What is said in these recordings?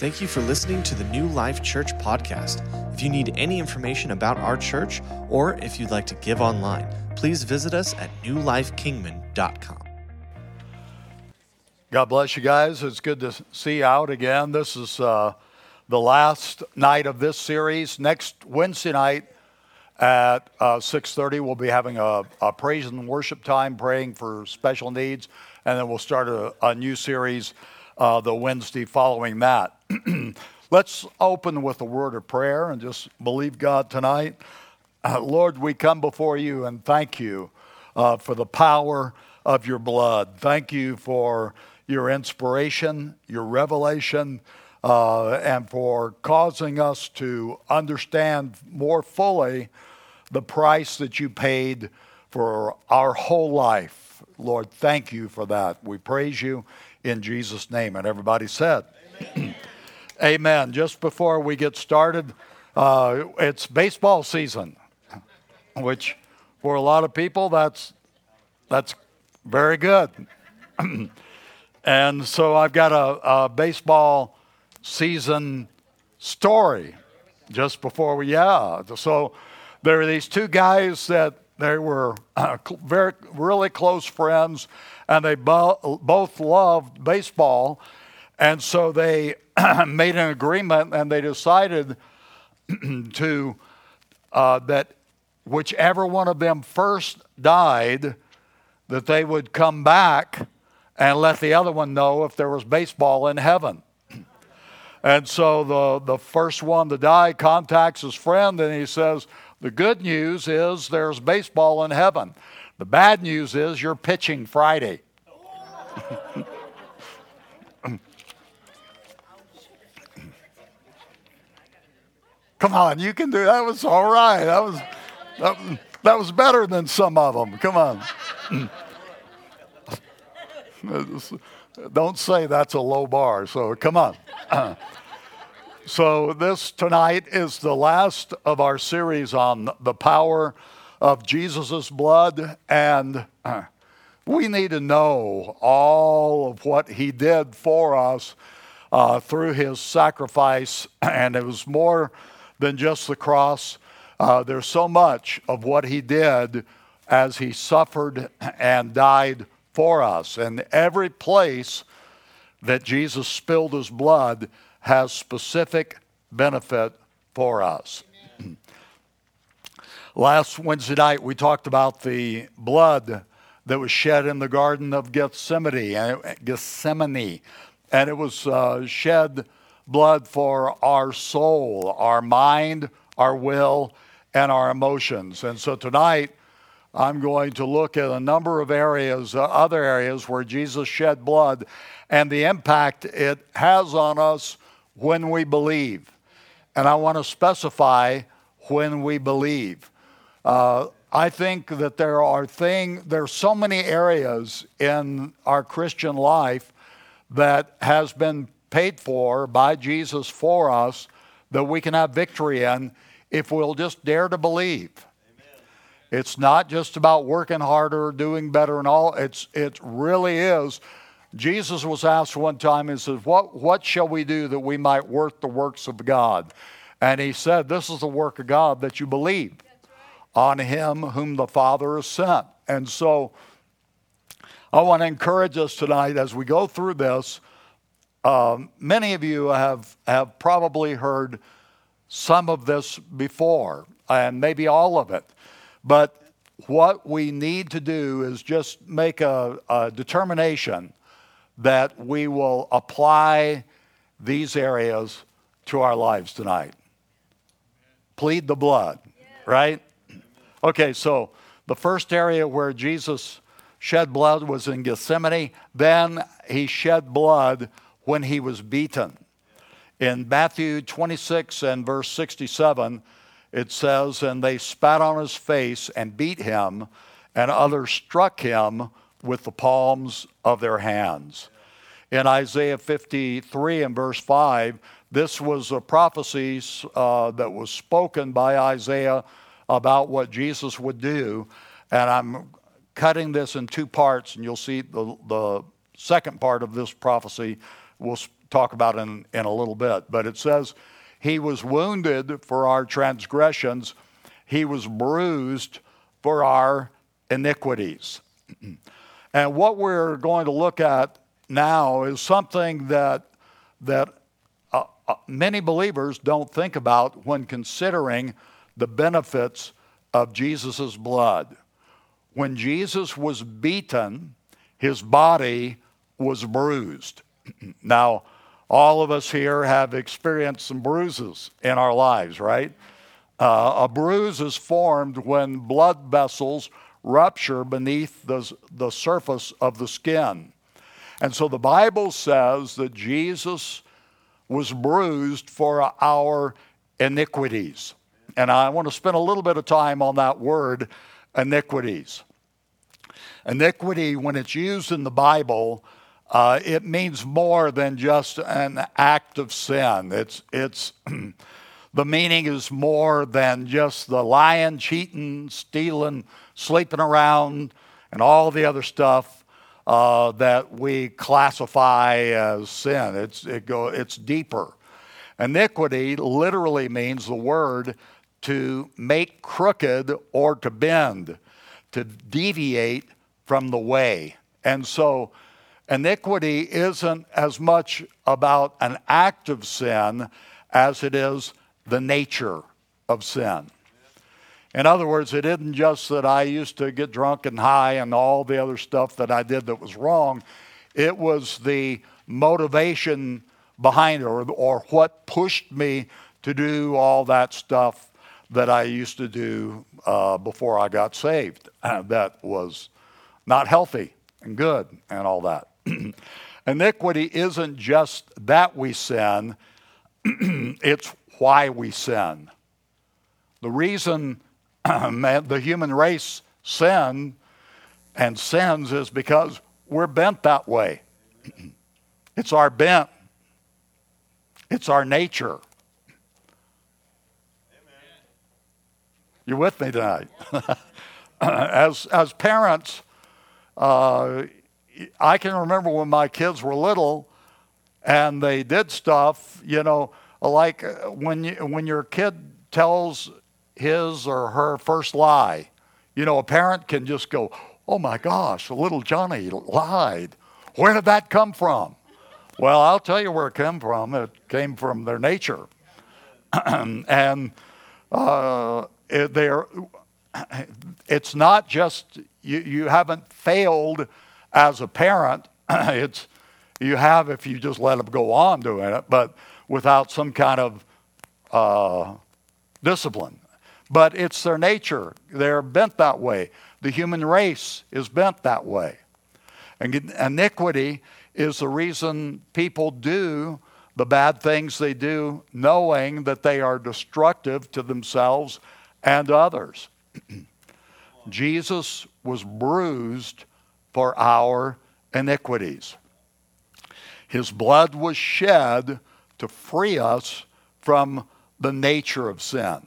Thank you for listening to the New Life Church podcast. If you need any information about our church or if you'd like to give online, please visit us at newlifekingman.com. God bless you guys. It's good to see you out again. This is uh, the last night of this series. Next Wednesday night at uh, 6.30, we'll be having a, a, praise and worship time, praying for special needs, and then we'll start a, a new series uh, the Wednesday following that. Let's open with a word of prayer and just believe God tonight. Uh, Lord, we come before you and thank you uh, for the power of your blood. Thank you for your inspiration, your revelation, uh, and for causing us to understand more fully the price that you paid for our whole life. Lord, thank you for that. We praise you in Jesus' name. And everybody said, Amen. Amen. Just before we get started, uh, it's baseball season, which for a lot of people, that's, that's very good. and so I've got a, a, baseball season story just before we, yeah. So there are these two guys that they were uh, very, really close friends, and they bo- both loved baseball. And so they made an agreement and they decided to uh, that whichever one of them first died, that they would come back and let the other one know if there was baseball in heaven. And so the, the first one to die contacts his friend and he says, The good news is there's baseball in heaven. The bad news is you're pitching Friday. Come on, you can do that. Was all right. That was that, that was better than some of them. Come on. Don't say that's a low bar. So come on. so this tonight is the last of our series on the power of Jesus' blood, and we need to know all of what he did for us uh, through his sacrifice, and it was more than just the cross. Uh, there's so much of what he did as he suffered and died for us. And every place that Jesus spilled his blood has specific benefit for us. Last Wednesday night, we talked about the blood that was shed in the Garden of Gethsemane, Gethsemane and it was uh, shed blood for our soul, our mind, our will, and our emotions. And so tonight, I'm going to look at a number of areas, uh, other areas where Jesus shed blood and the impact it has on us when we believe. And I want to specify when we believe. Uh, I think that there are things, there are so many areas in our Christian life that has been paid for by Jesus for us that we can have victory in if we'll just dare to believe. Amen. It's not just about working harder, doing better, and all. It's it really is. Jesus was asked one time, he says, What what shall we do that we might work the works of God? And he said, This is the work of God that you believe on him whom the Father has sent. And so I want to encourage us tonight as we go through this. Um, many of you have, have probably heard some of this before, and maybe all of it. But what we need to do is just make a, a determination that we will apply these areas to our lives tonight. Plead the blood, right? Okay, so the first area where Jesus shed blood was in Gethsemane. Then he shed blood when he was beaten. In Matthew 26 and verse 67, it says, And they spat on his face and beat him, and others struck him with the palms of their hands. In Isaiah 53 and verse 5, this was a prophecy uh, that was spoken by Isaiah about what Jesus would do. And I'm cutting this in two parts, and you'll see the, the second part of this prophecy we'll talk about in, in a little bit. But it says, He was wounded for our transgressions, He was bruised for our iniquities. and what we're going to look at now is something that, that uh, uh, many believers don't think about when considering the benefits of Jesus' blood. When Jesus was beaten, his body was bruised. Now, all of us here have experienced some bruises in our lives, right? Uh, a bruise is formed when blood vessels rupture beneath the, the surface of the skin. And so the Bible says that Jesus was bruised for our iniquities. And I want to spend a little bit of time on that word, iniquities. Iniquity, when it's used in the Bible, uh, it means more than just an act of sin. It's, it's the meaning is more than just the lying, cheating, stealing, sleeping around, and all the other stuff uh, that we classify as sin. It's, it go, it's deeper. Iniquity literally means the word to make crooked or to bend, to deviate from the way. And so, iniquity isn't as much about an act of sin as it is the nature of sin. In other words, it isn't just that I used to get drunk and high and all the other stuff that I did that was wrong. It was the motivation behind it or, or what pushed me to do all that stuff that I used to do uh, before I got saved. that was not healthy and good and all that. Iniquity isn't just that we sin, it's why we sin. The reason the human race sin and sins is because we're bent that way. it's our bent, it's our nature. You're with me tonight. as, as parents, uh, I can remember when my kids were little and they did stuff, you know, like uh, when, you, when your kid tells his or her first lie, you know, a parent can just go, oh my gosh, little Johnny lied. Where did that come from? Well, I'll tell you where it came from. It came from their nature. and uh, it, it's not just you, you haven't failed as a parent. it's you have if you just let them go on doing it, but without some kind of uh, discipline. But it's their nature. They're bent that way. The human race is bent that way. And iniquity is the reason people do the bad things they do, knowing that they are destructive to themselves and others. Jesus was bruised for our iniquities. His blood was shed to free us from the nature of sin.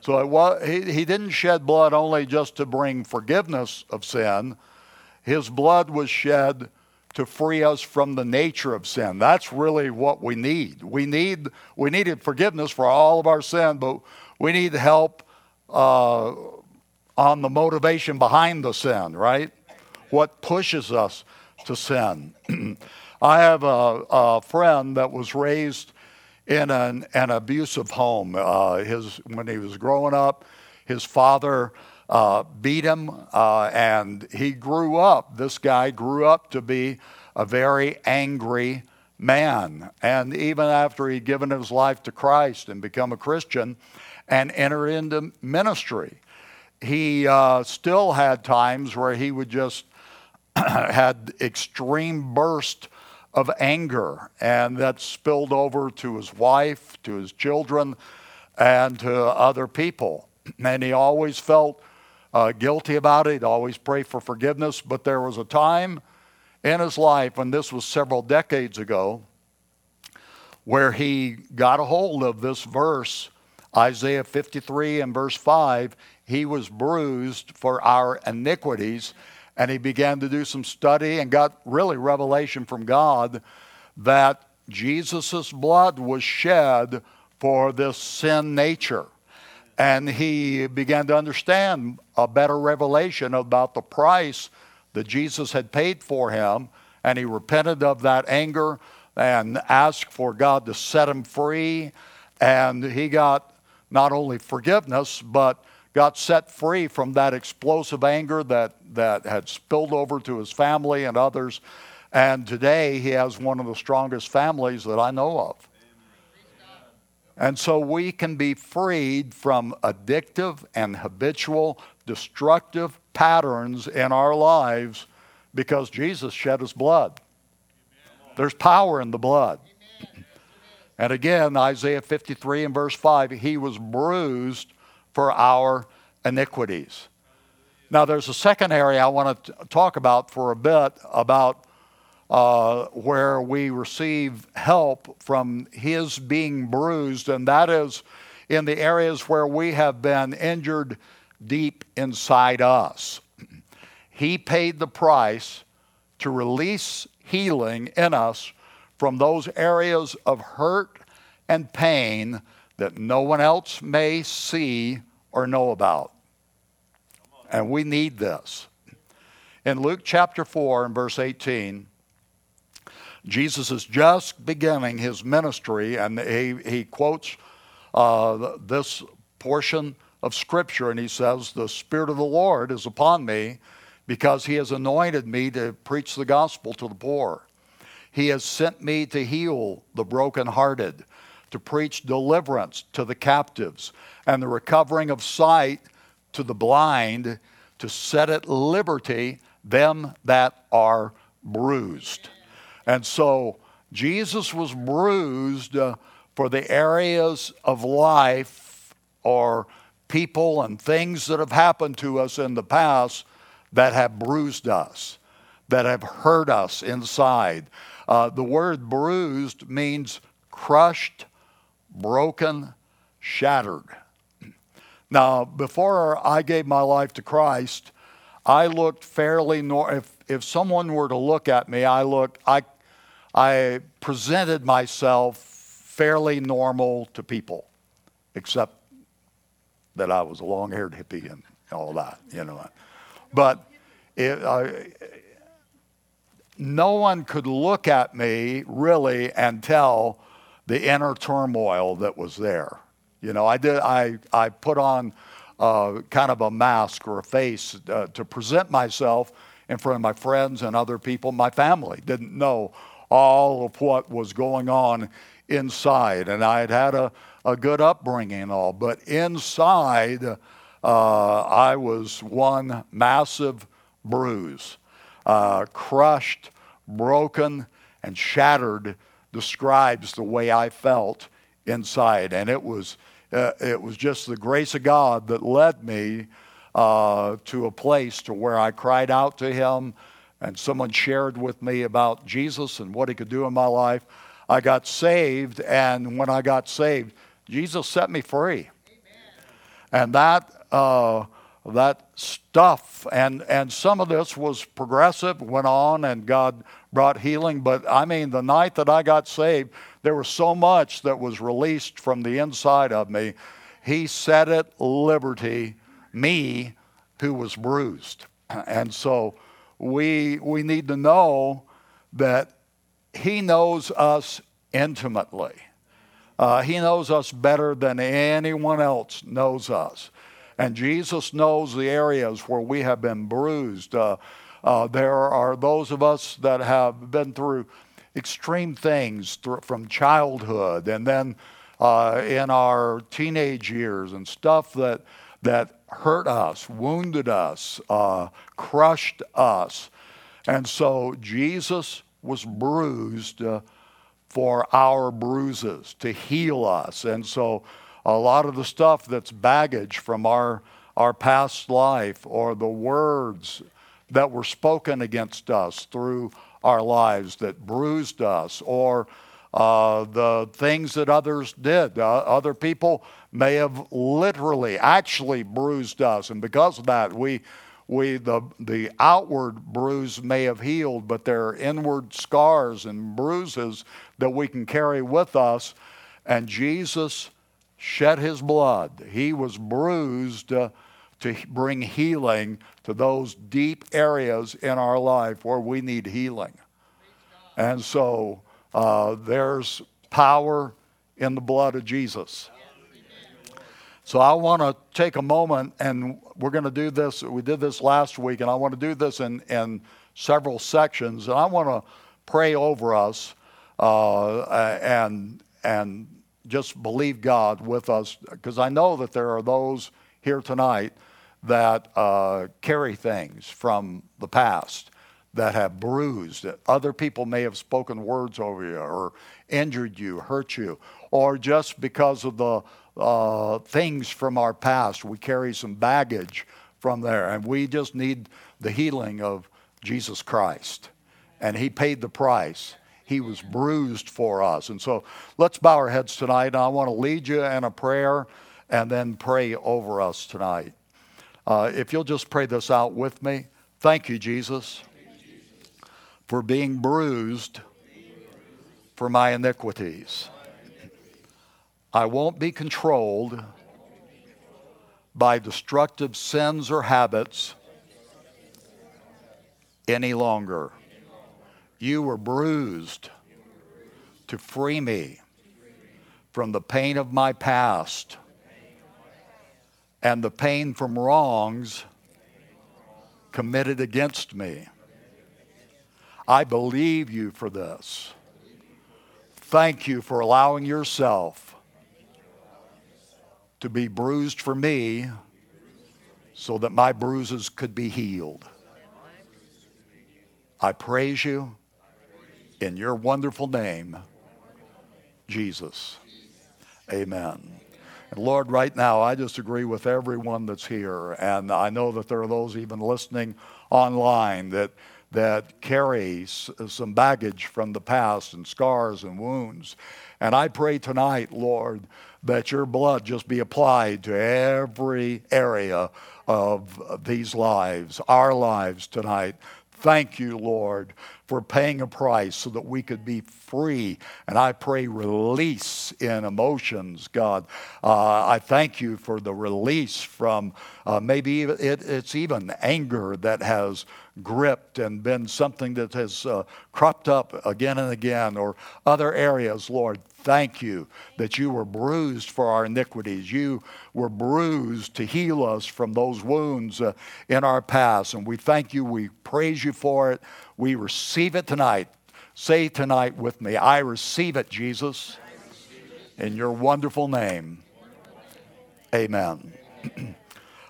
So was, he, he didn't shed blood only just to bring forgiveness of sin, his blood was shed to free us from the nature of sin. That's really what we need. We need we needed forgiveness for all of our sin, but we need help uh, on the motivation behind the sin, right? What pushes us to sin. I have a, a, friend that was raised in an, an abusive home. Uh, his, when he was growing up, his father uh, beat him, uh, and he grew up. This guy grew up to be a very angry man. And even after he'd given his life to Christ and become a Christian and enter into ministry, he uh, still had times where he would just had extreme burst of anger, and that spilled over to his wife, to his children, and to other people. And he always felt uh, guilty about it. He'd always pray for forgiveness. But there was a time in his life, and this was several decades ago, where he got a hold of this verse, Isaiah 53 and verse 5 he was bruised for our iniquities. And he began to do some study and got really revelation from God that Jesus' blood was shed for this sin nature. And he began to understand a better revelation about the price that Jesus had paid for him. And he repented of that anger and asked for God to set him free. And he got not only forgiveness, but got set free from that explosive anger that, that had spilled over to his family and others. And today he has one of the strongest families that I know of. And so we can be freed from addictive and habitual destructive patterns in our lives because Jesus shed his blood. There's power in the blood. And again, Isaiah 53 and verse 5, he was bruised for our iniquities. Now, there's a second area I want to talk about for a bit about uh, where we receive help from His being bruised, and that is in the areas where we have been injured deep inside us. He paid the price to release healing in us from those areas of hurt and pain that no one else may see or know about. And we need this. In Luke chapter 4 and verse 18, Jesus is just beginning his ministry, and he, he quotes uh, this portion of Scripture, and he says, The Spirit of the Lord is upon me because he has anointed me to preach the gospel to the poor. He has sent me to heal the brokenhearted, to preach deliverance to the captives, and the recovering of sight to the blind, to set at liberty them that are bruised. And so Jesus was bruised uh, for the areas of life or people and things that have happened to us in the past that have bruised us, that have hurt us inside. Uh, the word bruised means crushed, broken, shattered. Now, before I gave my life to Christ, I looked fairly normal. If, if someone were to look at me, I looked, I, I presented myself fairly normal to people, except that I was a long haired hippie and all that, you know. But it, uh, no one could look at me really and tell the inner turmoil that was there. You know, I did. I I put on uh, kind of a mask or a face uh, to present myself in front of my friends and other people. My family didn't know all of what was going on inside, and I had had a, a good upbringing and all, but inside, uh, I was one massive bruise, uh, crushed, broken, and shattered. Describes the way I felt inside, and it was uh, it was just the grace of God that led me uh, to a place to where I cried out to Him, and someone shared with me about Jesus and what He could do in my life. I got saved, and when I got saved, Jesus set me free, Amen. and that. Uh, that stuff and and some of this was progressive went on and god brought healing but i mean the night that i got saved there was so much that was released from the inside of me. He set at liberty me who was bruised. And so we, we need to know that He knows us intimately. Uh, he knows us better than anyone else knows us. And Jesus knows the areas where we have been bruised. Uh, uh, there are those of us that have been through extreme things from childhood and then uh, in our teenage years and stuff that, that hurt us, wounded us, uh, crushed us. And so Jesus was bruised uh, for our bruises to heal us. And so a lot of the stuff that's baggage from our, our past life or the words that were spoken against us through our lives that bruised us or uh, the things that others did. Uh, other people may have literally, actually bruised us, and because of that, we we the the outward bruise may have healed, but there are inward scars and bruises that we can carry with us. And Jesus shed his blood. He was bruised uh, to bring healing to those deep areas in our life where we need healing. And so uh, there's power in the blood of Jesus. So I want to take a moment, and we're going to do this. We did this last week, and I want to do this in, in several sections. And I want to pray over us uh, and, and just believe God with us, because I know that there are those here tonight that uh, carry things from the past that have bruised. It. Other people may have spoken words over you or injured you, hurt you, or just because of the uh, things from our past. We carry some baggage from there, and we just need the healing of Jesus Christ. And He paid the price. He was bruised for us. And so let's bow our heads tonight. And I want to lead you in a prayer and then pray over us tonight. Uh, if you'll just pray this out with me. Thank you, Jesus, for being bruised for my iniquities. I won't be controlled by destructive sins or habits any longer. You were bruised to free me from the pain of my past and the pain from wrongs committed against me. I believe you for this. Thank you for allowing yourself to be bruised for me so that my bruises could be healed. I praise you in your wonderful name, Jesus. Amen. Lord, right now, I just agree with everyone that's here. And I know that there are those even listening online that, that carry some baggage from the past and scars and wounds. And I pray tonight, Lord, that your blood just be applied to every area of these lives, our lives tonight. Thank you, Lord, for paying a price so that we could be free. And I pray release in emotions, God. Uh, I thank you for the release from uh, maybe it, it's even anger that has gripped and been something that has uh, cropped up again and again, or other areas, Lord. Thank you that you were bruised for our iniquities. You were bruised to heal us from those wounds uh, in our past. And we thank you. We praise you for it. We receive it tonight. Say tonight with me, I receive it, Jesus, in your wonderful name. Amen.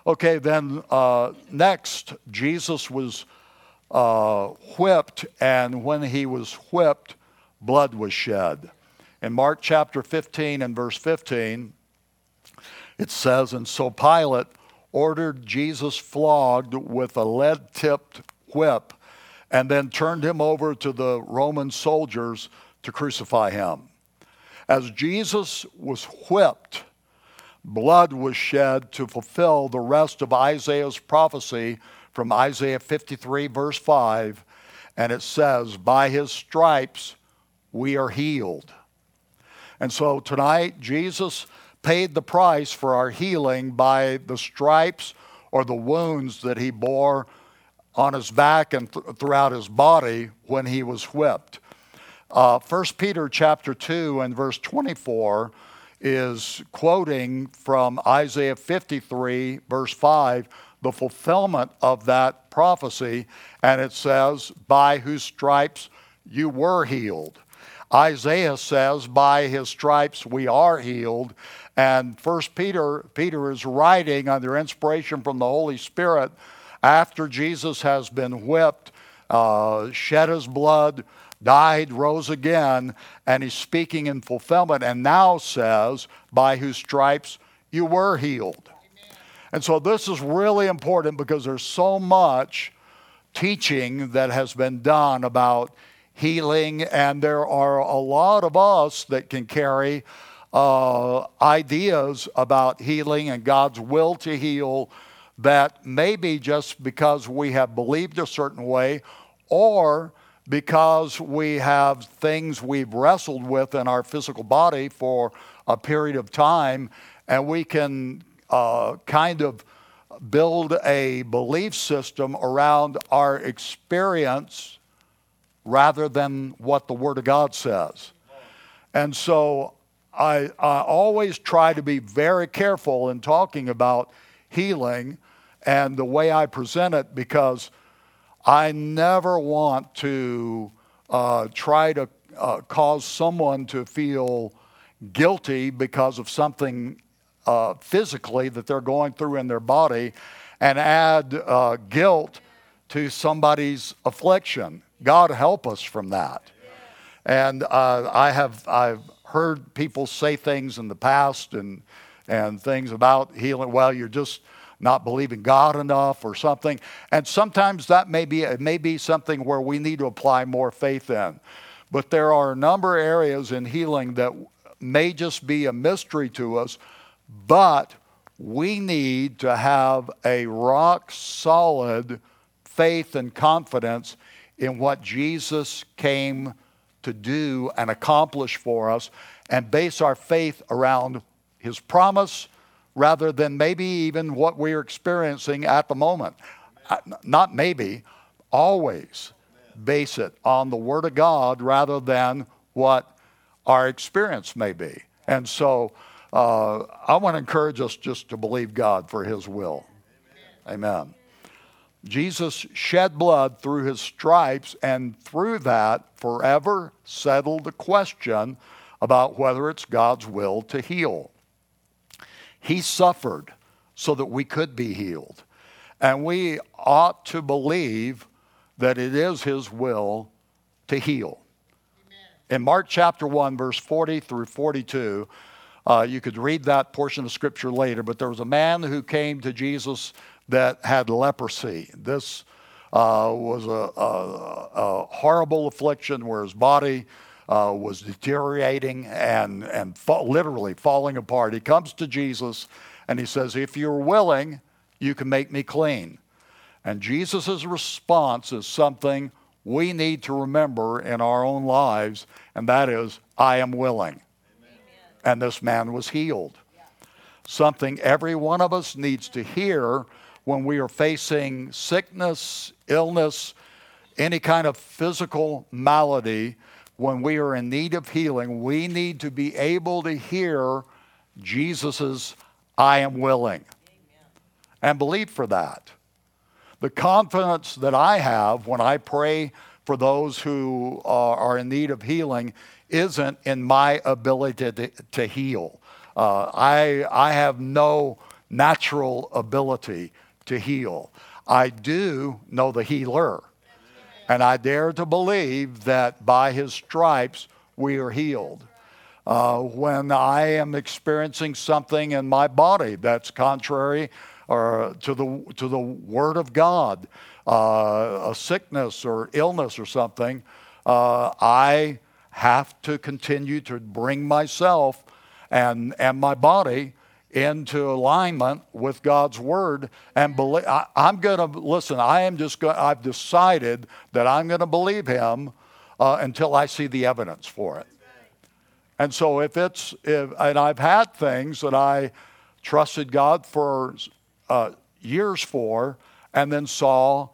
okay, then uh, next, Jesus was uh, whipped, and when he was whipped, blood was shed. In Mark chapter 15 and verse 15, it says, And so Pilate ordered Jesus flogged with a lead tipped whip and then turned him over to the Roman soldiers to crucify him. As Jesus was whipped, blood was shed to fulfill the rest of Isaiah's prophecy from Isaiah 53, verse 5. And it says, By his stripes we are healed. And so tonight, Jesus paid the price for our healing by the stripes or the wounds that he bore on his back and th- throughout his body when he was whipped. Uh, 1 Peter chapter 2 and verse 24 is quoting from Isaiah 53, verse 5, the fulfillment of that prophecy, and it says, By whose stripes you were healed. Isaiah says, by his stripes we are healed. And First Peter, Peter is writing under inspiration from the Holy Spirit after Jesus has been whipped, uh, shed his blood, died, rose again, and he's speaking in fulfillment, and now says, by whose stripes you were healed. And so this is really important because there's so much teaching that has been done about healing, and there are a lot of us that can carry uh, ideas about healing and God's will to heal that maybe just because we have believed a certain way or because we have things we've wrestled with in our physical body for a period of time, and we can uh, kind of build a belief system around our experience rather than what the Word of God says. And so I, I always try to be very careful in talking about healing and the way I present it because I never want to uh, try to uh, cause someone to feel guilty because of something uh, physically that they're going through in their body and add uh, guilt to somebody's affliction. God help us from that. And uh, I have I've heard people say things in the past and and things about healing. Well, you're just not believing God enough or something. And sometimes that may be, it may be something where we need to apply more faith in. But there are a number of areas in healing that may just be a mystery to us, but we need to have a rock solid faith and confidence in what Jesus came to do and accomplish for us and base our faith around his promise rather than maybe even what we're experiencing at the moment. Uh, not maybe, always base it on the Word of God rather than what our experience may be. And so uh, I want to encourage us just to believe God for His will. Amen. Amen. Jesus shed blood through his stripes, and through that, forever settled the question about whether it's God's will to heal. He suffered so that we could be healed. And we ought to believe that it is His will to heal. Amen. In Mark chapter 1, verse 40 through 42, uh, you could read that portion of scripture later, but there was a man who came to Jesus that had leprosy. This uh, was a, a, a horrible affliction where his body uh, was deteriorating and, and fa- literally falling apart. He comes to Jesus and he says, If you're willing, you can make me clean. And Jesus' response is something we need to remember in our own lives, and that is, I am willing. Amen. And this man was healed. Yeah. Something every one of us needs to hear when we are facing sickness, illness, any kind of physical malady when we are in need of healing, we need to be able to hear Jesus' I am willing Amen. and believe for that. The confidence that I have when I pray for those who are in need of healing isn't in my ability to, to heal. Uh, I, I have no natural ability to heal. I do know the healer. And I dare to believe that by his stripes we are healed. Uh, when I am experiencing something in my body that's contrary or to the to the Word of God, uh, a sickness or illness or something, uh, I have to continue to bring myself and and my body into alignment with God's word and believe. I, am going to listen. I am just going. I've decided that I'm going to believe Him uh, until I see the evidence for it. And so, if it's if, and I've had things that I trusted God for uh, years for, and then saw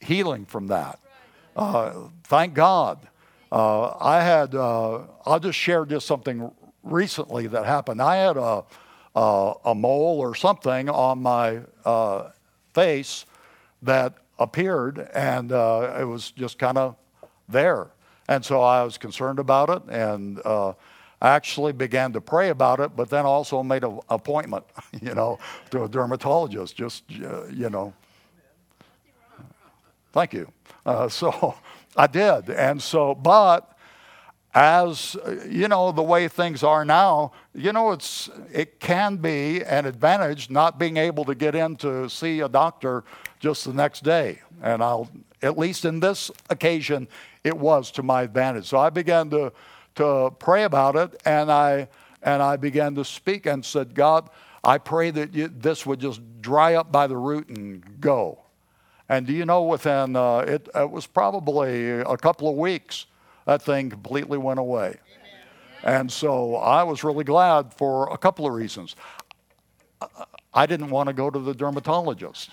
healing from that. Uh, thank God. Uh, I had. Uh, I'll just share just something recently that happened. I had a uh, a mole or something on my uh, face that appeared, and uh, it was just kind of there. And so I was concerned about it, and uh, actually began to pray about it, but then also made an appointment, you know, to a dermatologist. Just uh, you know. Thank you. Uh, so I did, and so but as you know the way things are now you know it's it can be an advantage not being able to get in to see a doctor just the next day and i'll at least in this occasion it was to my advantage so i began to to pray about it and i and i began to speak and said god I pray that you, this would just dry up by the root and go. And do you know, within, uh, it, it, was probably a couple of weeks, that thing completely went away. And so I was really glad for a couple of reasons. I didn't want to go to the dermatologist,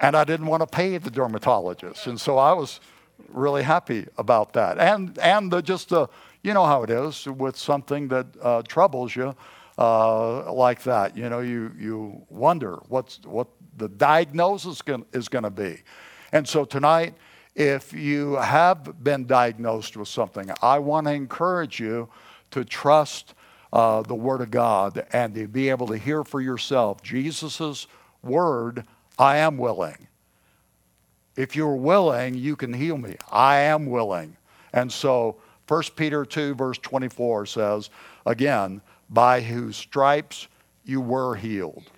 and I didn't want to pay the dermatologist. And so I was really happy about that. And, and the, just the, you know how it is with something that uh, troubles you uh, like that. You know, you, you wonder what's, what the diagnosis is going to be. And so tonight, if you have been diagnosed with something, I want to encourage you to trust uh, the Word of God and to be able to hear for yourself Jesus' word, I am willing. If you're willing, you can heal me. I am willing. And so 1 Peter 2, verse 24 says, again, by whose stripes you were healed.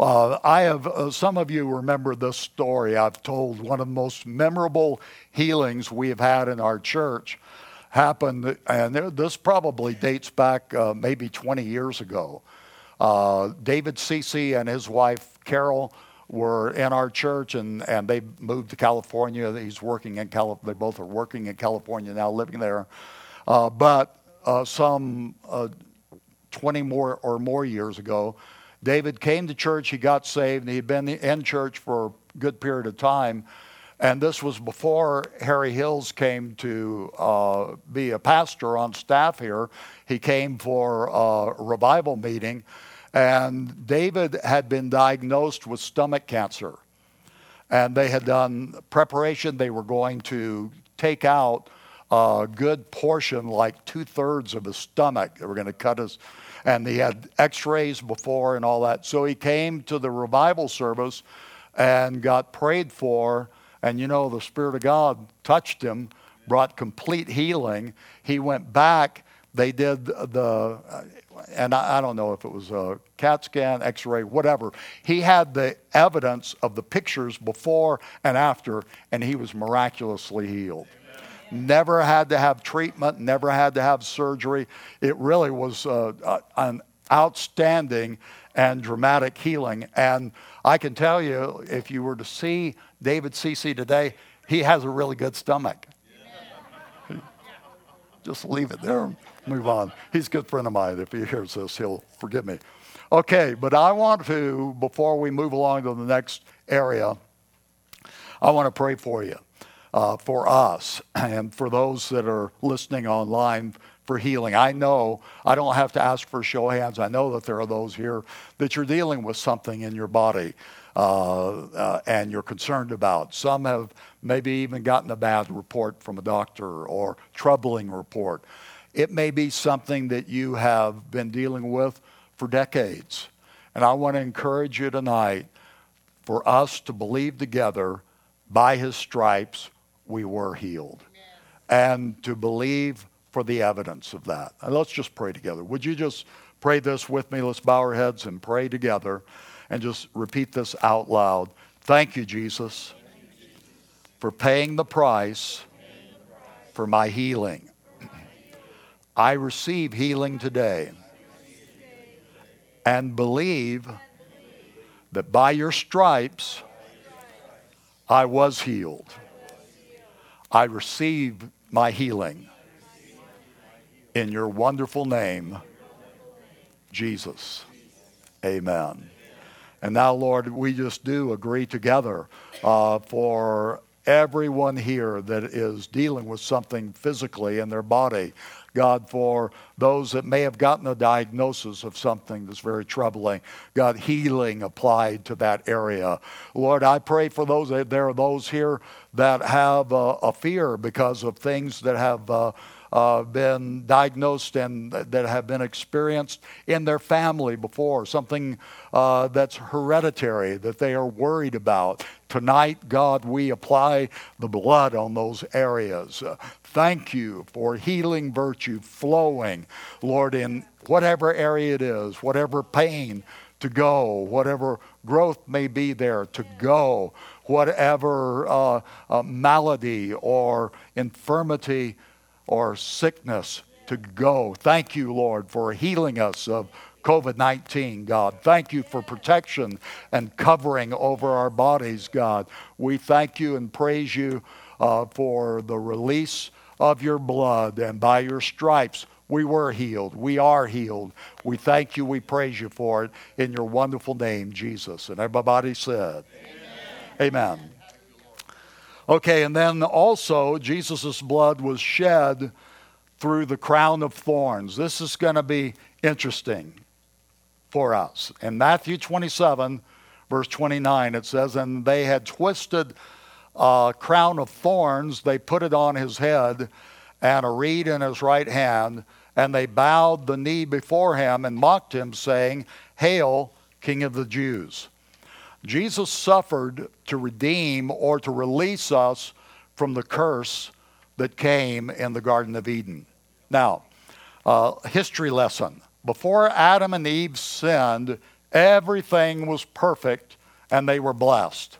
Uh, I have, uh, some of you remember this story I've told. One of the most memorable healings we have had in our church happened, and this probably dates back uh, maybe 20 years ago. Uh, David Cece and his wife Carol were in our church, and, and they moved to California. He's working in California. They both are working in California now, living there. Uh, but uh, some uh, 20 more or more years ago, David came to church. He got saved. And he'd been in church for a good period of time. And this was before Harry Hills came to uh, be a pastor on staff here. He came for a revival meeting, and David had been diagnosed with stomach cancer. And they had done preparation. They were going to take out a good portion, like two thirds of his stomach. They were going to cut his, and he had x rays before and all that. So he came to the revival service and got prayed for and you know, the Spirit of God touched him, brought complete healing. He went back. They did the, and I, I don't know if it was a CAT scan, x ray, whatever. He had the evidence of the pictures before and after, and he was miraculously healed never had to have treatment, never had to have surgery. It really was uh, an outstanding and dramatic healing. And I can tell you, if you were to see David Cece today, he has a really good stomach. Just leave it there move on. He's a good friend of mine. If he hears this, he'll forgive me. Okay, but I want to, before we move along to the next area, I want to pray for you, uh, for us, and for those that are listening online for healing. I know I don't have to ask for show hands. I know that there are those here that you're dealing with something in your body uh, uh, and you're concerned about. Some have maybe even gotten a bad report from a doctor or troubling report. It may be something that you have been dealing with for decades. And I want to encourage you tonight for us to believe together by his stripes we were healed. And to believe for the evidence of that. And let's just pray together. Would you just pray this with me? Let's bow our heads and pray together and just repeat this out loud. Thank you, Jesus, for paying the price for my healing. I receive healing today and believe that by your stripes I was healed. I receive my healing in your wonderful name, Jesus. Amen. And now, Lord, we just do agree together uh, for everyone here that is dealing with something physically in their body. God, for those that may have gotten a diagnosis of something that's very troubling, God, healing applied to that area. Lord, I pray for those, there are those here that have uh, a fear because of things that have. Uh, uh, been diagnosed and that have been experienced in their family before, something uh, that's hereditary that they are worried about. Tonight, God, we apply the blood on those areas. Uh, thank you for healing virtue flowing, Lord, in whatever area it is, whatever pain to go, whatever growth may be there to go, whatever uh, uh, malady or infirmity or sickness to go. Thank you, Lord, for healing us of COVID 19, God. Thank you for protection and covering over our bodies, God. We thank you and praise you uh, for the release of your blood, and by your stripes, we were healed. We are healed. We thank you. We praise you for it in your wonderful name, Jesus. And everybody said, Amen. Amen. Okay, and then also, Jesus' blood was shed through the crown of thorns. This is going to be interesting for us. In Matthew 27, verse 29, it says, And they had twisted a crown of thorns, they put it on his head, and a reed in his right hand, and they bowed the knee before him and mocked him, saying, Hail, King of the Jews. Jesus suffered to redeem or to release us from the curse that came in the Garden of Eden. Now, uh, history lesson. Before Adam and Eve sinned, everything was perfect and they were blessed.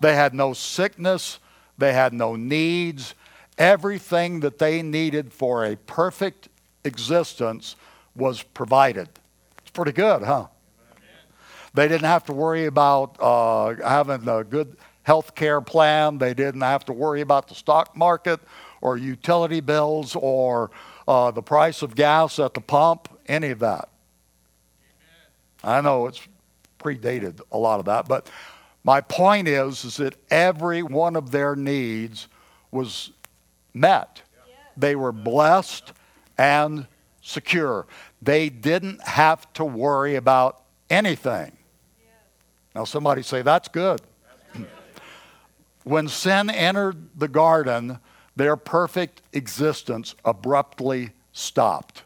They had no sickness, they had no needs. Everything that they needed for a perfect existence was provided. It's pretty good, huh? They didn't have to worry about uh, having a good health care plan. They didn't have to worry about the stock market or utility bills or uh, the price of gas at the pump, any of that. I know it's predated a lot of that, but my point is, is that every one of their needs was met. They were blessed and secure. They didn't have to worry about anything. Now, somebody say, that's good. when sin entered the garden, their perfect existence abruptly stopped.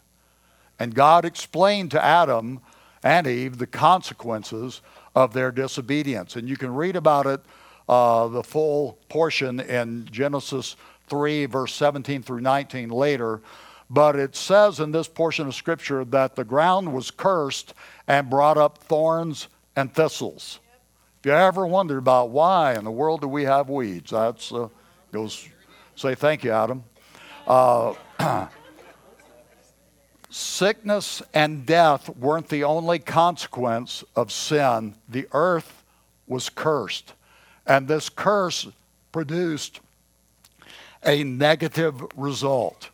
And God explained to Adam and Eve the consequences of their disobedience. And you can read about it, uh, the full portion in Genesis 3, verse 17 through 19 later. But it says in this portion of Scripture that the ground was cursed and brought up thorns and thistles. If you ever wondered about why in the world do we have weeds, that's uh, goes. Say thank you, Adam. Uh, sickness and death weren't the only consequence of sin. The earth was cursed, and this curse produced a negative result.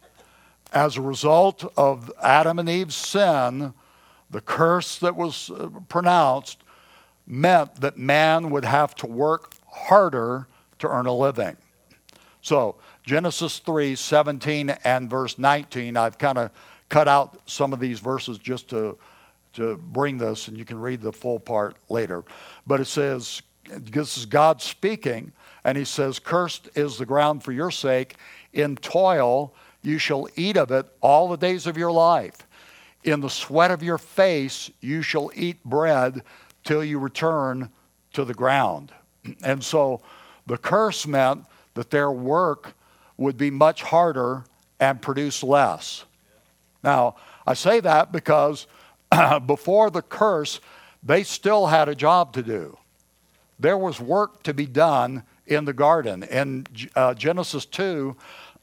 As a result of Adam and Eve's sin, the curse that was uh, pronounced meant that man would have to work harder to earn a living. So, Genesis 3 17 and verse 19, I've kind of cut out some of these verses just to, to bring this, and you can read the full part later. But it says, this is God speaking, and he says, Cursed is the ground for your sake. In toil you shall eat of it all the days of your life. In the sweat of your face you shall eat bread till you return to the ground. And so the curse meant that their work would be much harder and produce less. Now, I say that because before the curse, they still had a job to do. There was work to be done in the garden. In uh, Genesis 2,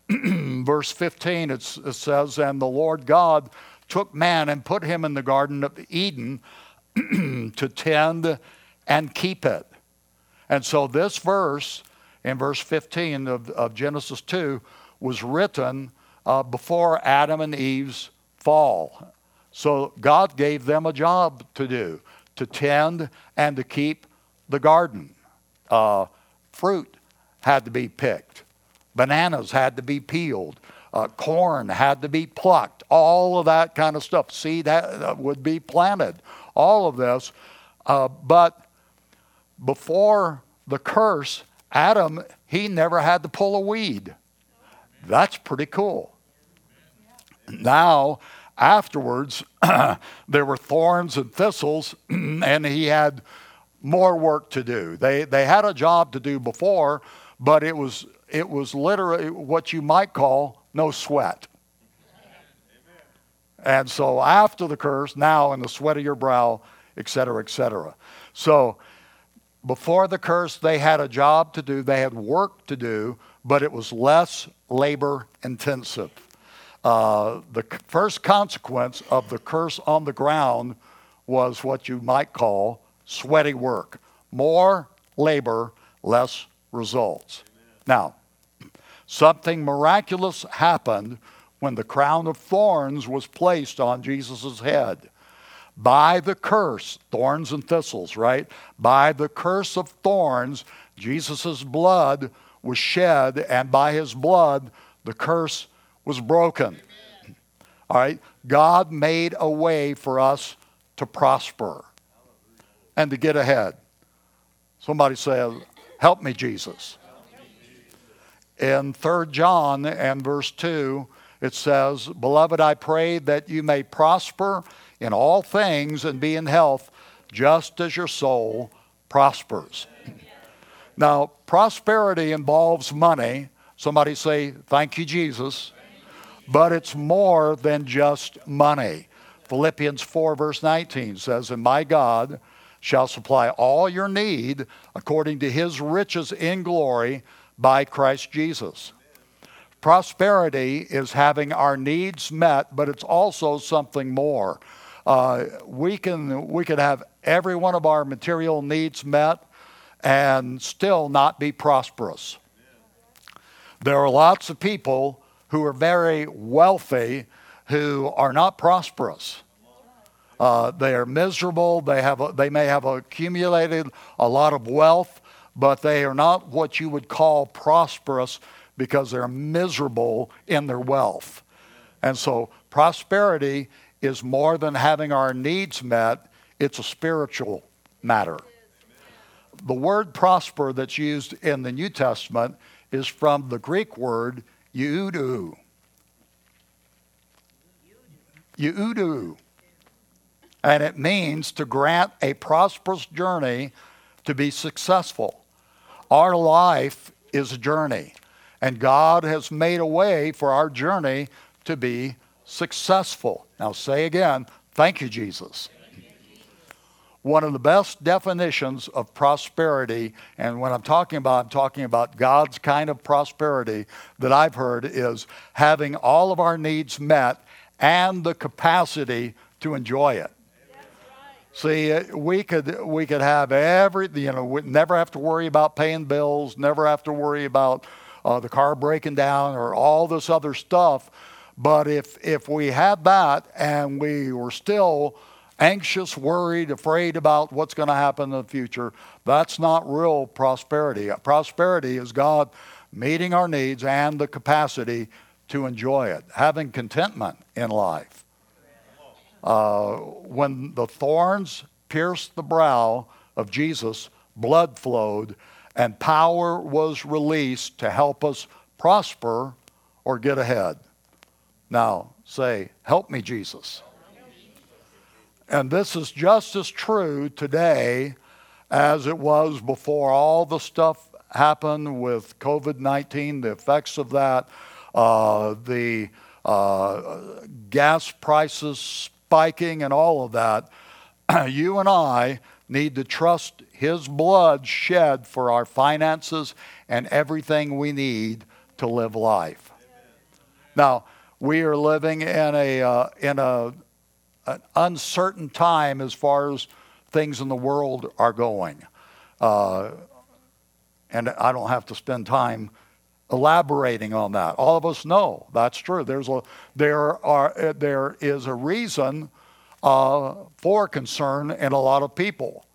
verse 15, it says, And the Lord God took man and put him in the Garden of Eden to tend and keep it. And so this verse, in verse 15 of, of Genesis 2, was written uh, before Adam and Eve's fall. So God gave them a job to do to tend and to keep the garden. Uh, fruit had to be picked, bananas had to be peeled, uh, corn had to be plucked, all of that kind of stuff. Seed that would be planted, all of this. Uh, but before the curse, Adam, he never had to pull a weed. That's pretty cool. Now, afterwards, there were thorns and thistles, and he had more work to do. They, they had a job to do before, but it was, it was literally what you might call no sweat. And so after the curse, now in the sweat of your brow, etc., etc. So before the curse, they had a job to do, they had work to do, but it was less labor intensive. uh, the first consequence of the curse on the ground was what you might call sweaty work. More labor, less results. Now, something miraculous happened when the crown of thorns was placed on Jesus' head. By the curse, thorns and thistles, right? By the curse of thorns, Jesus' blood was shed, and by his blood, the curse was broken. All right? God made a way for us to prosper and to get ahead. Somebody says, Help me, Jesus. In 3 John and verse 2, it says, Beloved, I pray that you may prosper in all things and be in health, just as your soul prospers. Now, prosperity involves money. Somebody say, Thank you, Jesus. But it's more than just money. Philippians 4, verse 19 says, And my God shall supply all your need according to his riches in glory by Christ Jesus. Prosperity is having our needs met, but it's also something more. Uh, we, can, we can have every one of our material needs met and still not be prosperous. There are lots of people who are very wealthy who are not prosperous. Uh, they are miserable. They, have a, they may have accumulated a lot of wealth, but they are not what you would call prosperous because they're miserable in their wealth. And so prosperity is more than having our needs met, it's a spiritual matter. The word prosper that's used in the New Testament is from the Greek word eudu. Eudu. And it means to grant a prosperous journey to be successful. Our life is a journey, and God has made a way for our journey to be successful. Now, say again, thank you, Jesus. One of the best definitions of prosperity, and when I'm talking about, I'm talking about God's kind of prosperity that I've heard, is having all of our needs met and the capacity to enjoy it. See, uh, we could we could have every you know never have to worry about paying bills, never have to worry about uh, the car breaking down or all this other stuff. But if if we had that and we were still anxious, worried, afraid about what's going to happen in the future, that's not real prosperity. Prosperity is God meeting our needs and the capacity to enjoy it, having contentment in life. Uh, when the thorns pierced the brow of Jesus, blood flowed, and power was released to help us prosper or get ahead. Now, say, Help me, Jesus. And this is just as true today as it was before all the stuff happened with COVID 19, the effects of that, uh, the uh, gas prices spiking, and all of that. you and I need to trust His blood shed for our finances and everything we need to live life. Now, we are living in a, uh, in a an uncertain time as far as things in the world are going. Uh, and I don't have to spend time elaborating on that. All of us know that's true. There's a, there, are, there is a reason uh, for concern in a lot of people.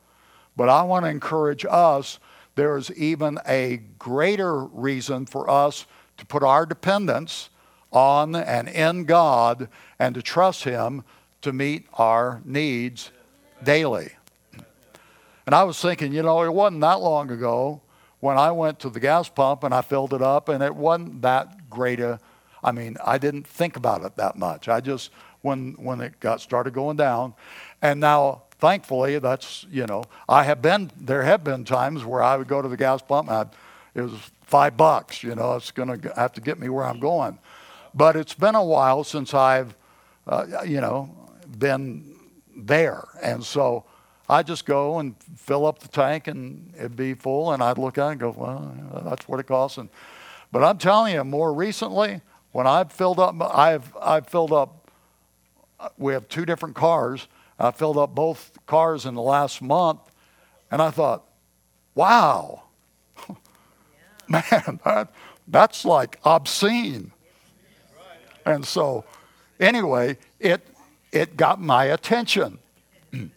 But I want to encourage us, there's even a greater reason for us to put our dependence on and in God and to trust Him to meet our needs daily. And I was thinking, you know, it wasn't that long ago when I went to the gas pump and I filled it up, and it wasn't that great a. I mean, I didn't think about it that much. I just when when it got started going down, and now thankfully that's you know I have been there have been times where I would go to the gas pump and I'd, it was five bucks. You know, it's going to have to get me where I'm going, but it's been a while since I've uh, you know been there. And so I just go and fill up the tank and it'd be full, and I'd look at it and go, well, that's what it costs. And, but I'm telling you, more recently, when I've filled up, I've, I've filled up, we have two different cars. I filled up both cars in the last month, and I thought, wow, man, that, that's like obscene. And so, anyway, it, it got my attention.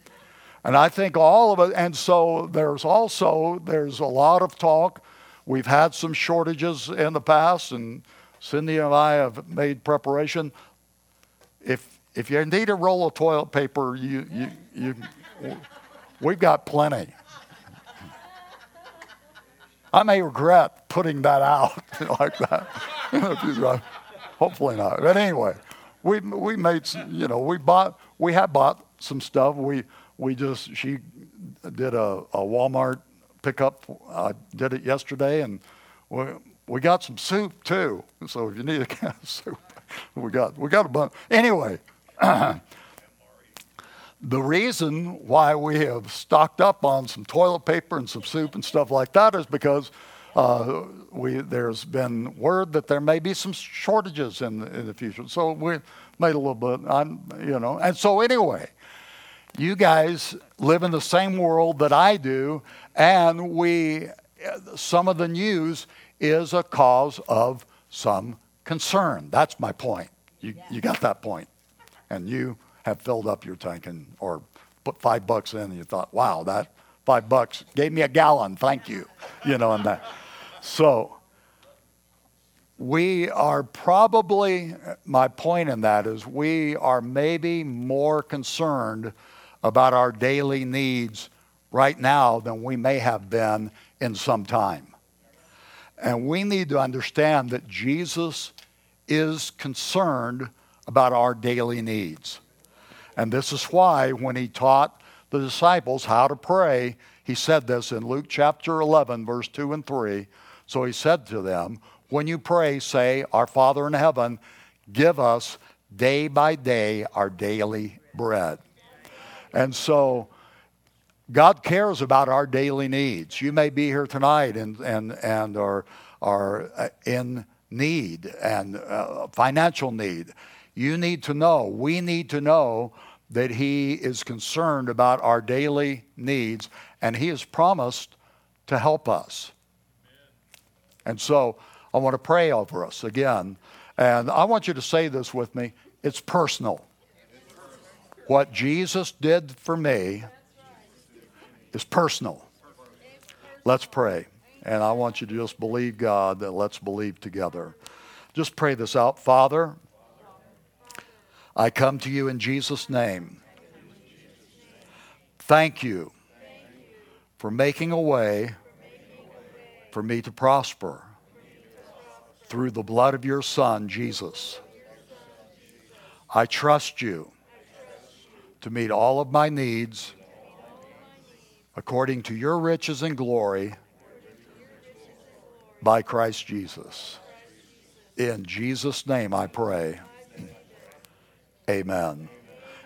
And I think all of it, and so there's also, there's a lot of talk. We've had some shortages in the past, and Cindy and I have made preparation. If, if you need a roll of toilet paper, you, you, you, we've got plenty. I may regret putting that out like that. Hopefully not. But anyway, we, we made, some, you know, we bought, we have bought some stuff. We, we just, she did a, a Walmart pickup. I did it yesterday, and we, we got some soup too. So if you need a can of soup, we got, we got a bunch. Anyway, the reason why we have stocked up on some toilet paper and some soup and stuff like that is because uh, we, there's been word that there may be some shortages in, in the future. So we made a little bit, I'm, you know. And so anyway, you guys live in the same world that I do, and we, some of the news is a cause of some concern. That's my point. You, you got that point. And you have filled up your tank and, or put five bucks in, and you thought, wow, that five bucks gave me a gallon, thank you. You know, and that. So, we are probably, my point in that is, we are maybe more concerned about our daily needs right now than we may have been in some time. And we need to understand that Jesus is concerned about our daily needs. And this is why, when he taught the disciples how to pray, he said this in Luke chapter 11, verse 2 and 3. So he said to them, When you pray, say, Our Father in heaven, give us day by day our daily bread. And so God cares about our daily needs. You may be here tonight and, and, and are, are in need and uh, financial need. You need to know, we need to know that He is concerned about our daily needs and He has promised to help us. And so I want to pray over us again. And I want you to say this with me it's personal. What Jesus did for me is personal. Let's pray. And I want you to just believe God that let's believe together. Just pray this out. Father, I come to you in Jesus' name. Thank you for making a way for me to prosper through the blood of your Son, Jesus. I trust you to meet all of my needs according to your riches and glory by Christ Jesus. In Jesus' name I pray. Amen.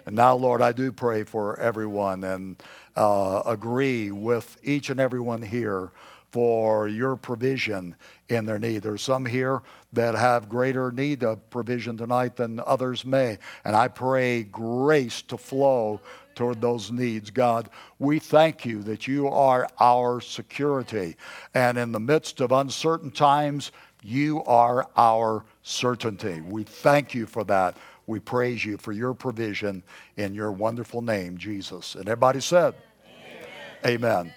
And now, Lord, I do pray for everyone and uh, agree with each and everyone here for your provision in their need. There's some here that have greater need of provision tonight than others may. And I pray grace to flow toward those needs. God, we thank you that you are our security. And in the midst of uncertain times, you are our certainty. We thank you for that. We praise you for your provision in your wonderful name, Jesus. And everybody said, Amen. Amen.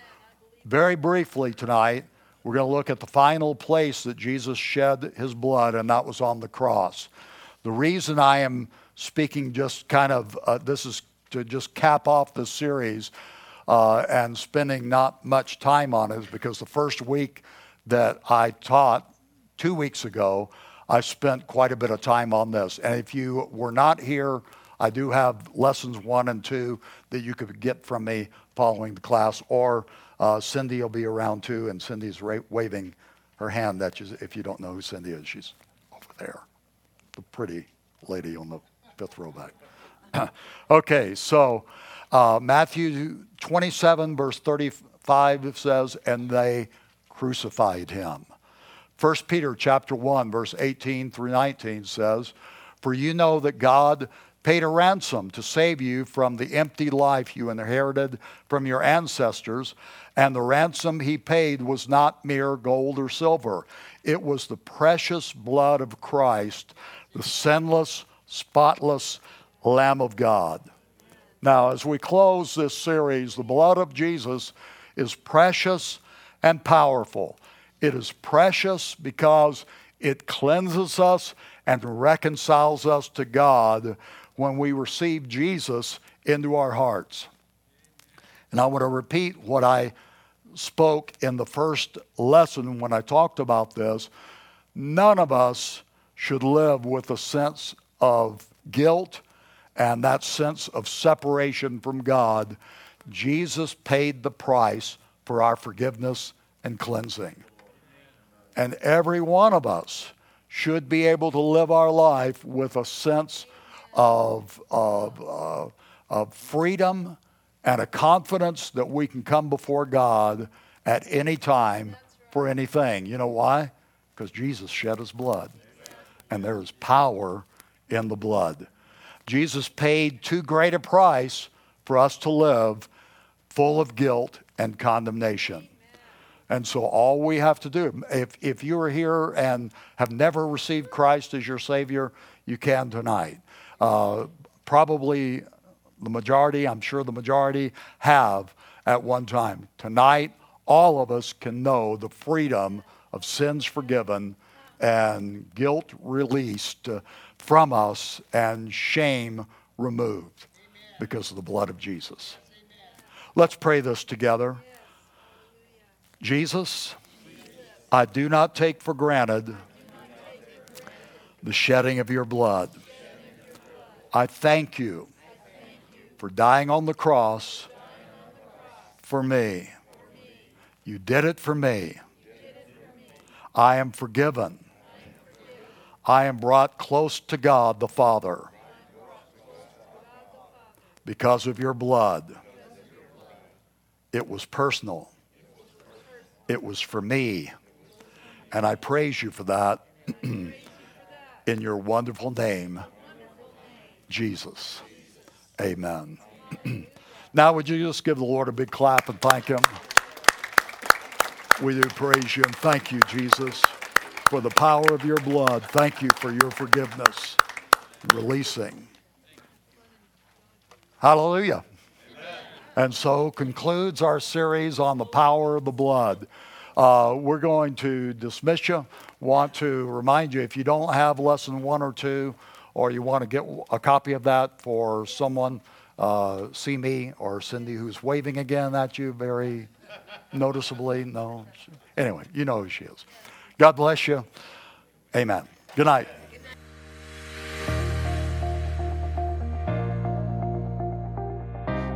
Very briefly tonight, we're going to look at the final place that Jesus shed his blood, and that was on the cross. The reason I am speaking just kind of, uh, this is to just cap off the series uh, and spending not much time on it is because the first week that I taught two weeks ago, I spent quite a bit of time on this. And if you were not here, I do have lessons one and two that you could get from me following the class, or uh, Cindy will be around too, and Cindy's ra- waving her hand. That if you don't know who Cindy is, she's over there, the pretty lady on the fifth row back. okay, so uh, Matthew 27, verse 35 says, And they crucified him. 1 Peter chapter 1 verse 18 through 19 says, "For you know that God paid a ransom to save you from the empty life you inherited from your ancestors, and the ransom he paid was not mere gold or silver. It was the precious blood of Christ, the sinless, spotless Lamb of God." Now, as we close this series, the blood of Jesus is precious and powerful. It is precious because it cleanses us and reconciles us to God when we receive Jesus into our hearts. And I want to repeat what I spoke in the first lesson when I talked about this. None of us should live with a sense of guilt and that sense of separation from God. Jesus paid the price for our forgiveness and cleansing. And every one of us should be able to live our life with a sense of, of, uh, of freedom and a confidence that we can come before God at any time for anything. You know why? Because Jesus shed his blood. And there is power in the blood. Jesus paid too great a price for us to live full of guilt and condemnation. And so all we have to do, if, if you are here and have never received Christ as your Savior, you can tonight. Uh, probably the majority, I'm sure the majority have at one time. Tonight, all of us can know the freedom of sins forgiven and guilt released uh, from us and shame removed because of the blood of Jesus. Let's pray this together. Jesus, I do not take for granted the shedding of your blood. I thank you for dying on the cross for me. You did it for me. I am forgiven. I am brought close to God the Father because of your blood. It was personal. It was for me. And I praise you for that in your wonderful name, Jesus. Amen. now, would you just give the Lord a big clap and thank Him? We do praise you and thank you, Jesus, for the power of your blood. Thank you for your forgiveness, releasing. Hallelujah. And so concludes our series on the power of the blood. Uh, we're going to dismiss you. Want to remind you if you don't have lesson one or two, or you want to get a copy of that for someone, uh, see me or Cindy, who's waving again at you very noticeably. No. Anyway, you know who she is. God bless you. Amen. Good night.